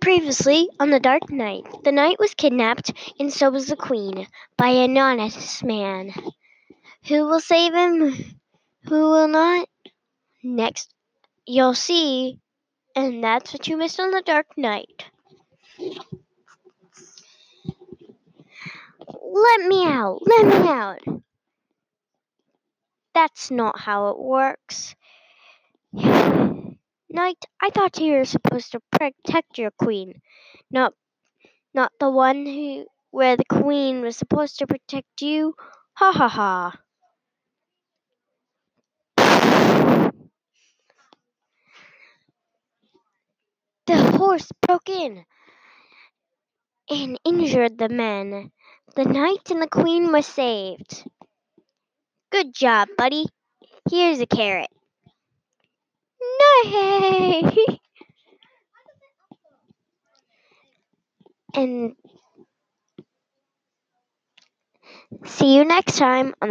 Previously, on the Dark Knight, the knight was kidnapped, and so was the queen, by an honest man. Who will save him? Who will not? Next, you'll see, and that's what you missed on the Dark Knight. Let me out! Let me out! That's not how it works. Knight, I thought you were supposed to protect your queen, not not the one who where the queen was supposed to protect you. Ha ha ha. The horse broke in and injured the men. The knight and the queen were saved. Good job, buddy. Here's a carrot. Nay! and see you next time